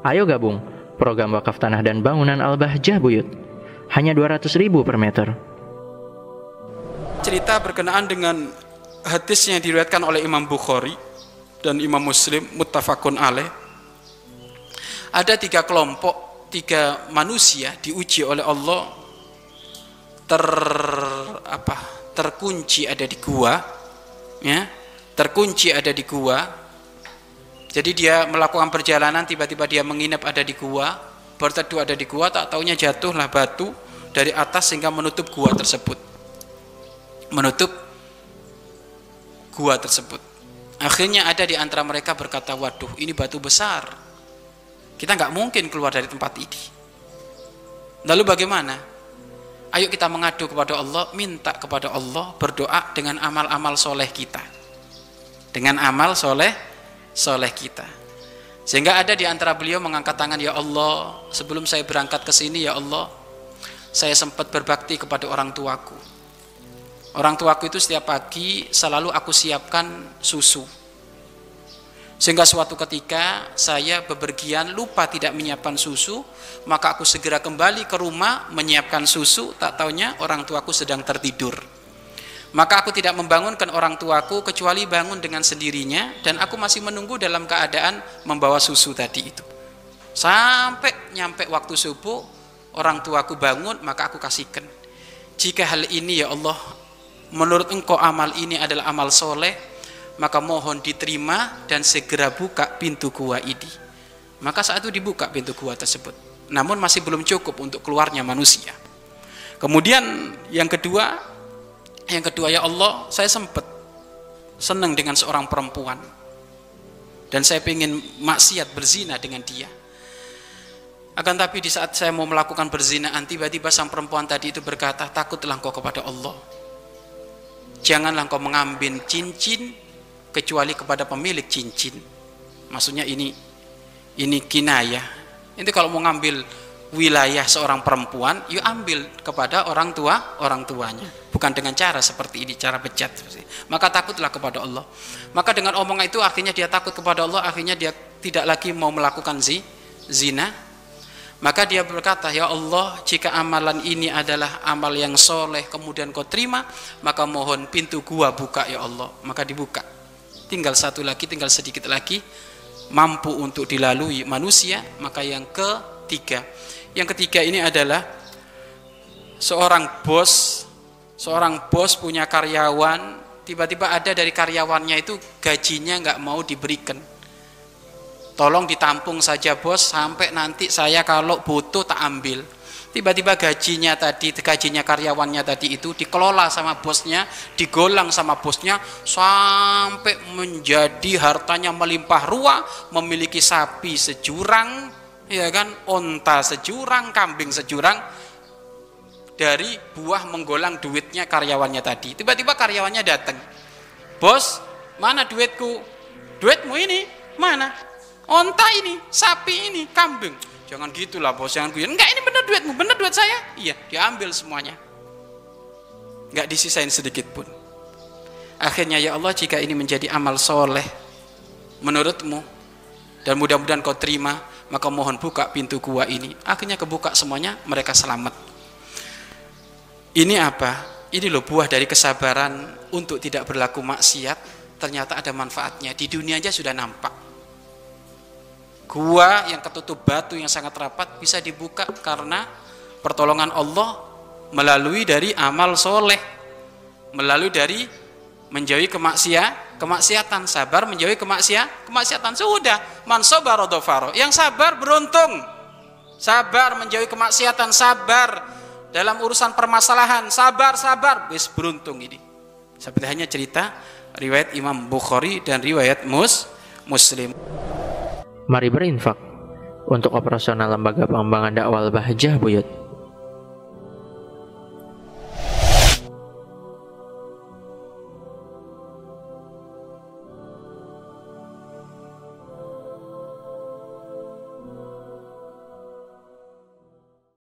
Ayo gabung program wakaf tanah dan bangunan Al-Bahjah Buyut. Hanya 200 ribu per meter. Cerita berkenaan dengan hadis yang diriwayatkan oleh Imam Bukhari dan Imam Muslim muttafaqun alaih. Ada tiga kelompok, tiga manusia diuji oleh Allah ter apa? terkunci ada di gua ya terkunci ada di gua jadi dia melakukan perjalanan tiba-tiba dia menginap ada di gua berteduh ada di gua tak taunya jatuhlah batu dari atas sehingga menutup gua tersebut. Menutup gua tersebut. Akhirnya ada di antara mereka berkata waduh ini batu besar. Kita nggak mungkin keluar dari tempat ini. Lalu bagaimana? Ayo kita mengadu kepada Allah minta kepada Allah berdoa dengan amal-amal soleh kita. Dengan amal soleh soleh kita. Sehingga ada di antara beliau mengangkat tangan ya Allah sebelum saya berangkat ke sini ya Allah saya sempat berbakti kepada orang tuaku. Orang tuaku itu setiap pagi selalu aku siapkan susu. Sehingga suatu ketika saya bepergian lupa tidak menyiapkan susu maka aku segera kembali ke rumah menyiapkan susu. Tak taunya orang tuaku sedang tertidur maka aku tidak membangunkan orang tuaku kecuali bangun dengan sendirinya dan aku masih menunggu dalam keadaan membawa susu tadi itu. Sampai nyampe waktu subuh, orang tuaku bangun maka aku kasihkan. Jika hal ini ya Allah, menurut engkau amal ini adalah amal soleh, maka mohon diterima dan segera buka pintu gua ini. Maka saat itu dibuka pintu gua tersebut. Namun masih belum cukup untuk keluarnya manusia. Kemudian yang kedua, yang kedua ya Allah, saya sempat senang dengan seorang perempuan. Dan saya ingin maksiat berzina dengan dia. Akan tapi di saat saya mau melakukan berzinaan, tiba-tiba sang perempuan tadi itu berkata, takutlah engkau kepada Allah. Janganlah engkau mengambil cincin kecuali kepada pemilik cincin. Maksudnya ini ini kinayah. Itu kalau mau ngambil wilayah seorang perempuan, yuk ambil kepada orang tua orang tuanya, bukan dengan cara seperti ini, cara bejat. Maka takutlah kepada Allah. Maka dengan omongan itu akhirnya dia takut kepada Allah, akhirnya dia tidak lagi mau melakukan zi, zina. Maka dia berkata, ya Allah, jika amalan ini adalah amal yang soleh, kemudian kau terima, maka mohon pintu gua buka ya Allah. Maka dibuka. Tinggal satu lagi, tinggal sedikit lagi, mampu untuk dilalui manusia, maka yang ketiga yang ketiga ini adalah seorang bos, seorang bos punya karyawan, tiba-tiba ada dari karyawannya itu gajinya nggak mau diberikan. Tolong ditampung saja bos sampai nanti saya kalau butuh tak ambil. Tiba-tiba gajinya tadi, gajinya karyawannya tadi itu dikelola sama bosnya, digolang sama bosnya sampai menjadi hartanya melimpah ruah, memiliki sapi sejurang, ya kan onta sejurang kambing sejurang dari buah menggolang duitnya karyawannya tadi. Tiba-tiba karyawannya datang bos mana duitku? Duitmu ini mana? Onta ini sapi ini kambing. Jangan gitulah bos jangan gue enggak ini benar duitmu benar duit saya. Iya diambil semuanya. Enggak disisain sedikit pun. Akhirnya ya Allah jika ini menjadi amal soleh menurutmu dan mudah-mudahan kau terima maka mohon buka pintu gua ini. Akhirnya kebuka semuanya mereka selamat ini apa? Ini loh buah dari kesabaran untuk tidak berlaku maksiat. Ternyata ada manfaatnya. Di dunia aja sudah nampak. Gua yang ketutup batu yang sangat rapat bisa dibuka karena pertolongan Allah melalui dari amal soleh. Melalui dari menjauhi kemaksiatan kemaksiatan. Sabar menjauhi kemaksiatan kemaksiatan. Sudah. Man sabara yang sabar beruntung. Sabar menjauhi kemaksiatan. Sabar dalam urusan permasalahan sabar sabar. Wis beruntung ini. Seperti hanya cerita riwayat Imam Bukhari dan riwayat Mus Muslim. Mari berinfak untuk operasional lembaga pengembangan dakwah Bahjah Buyut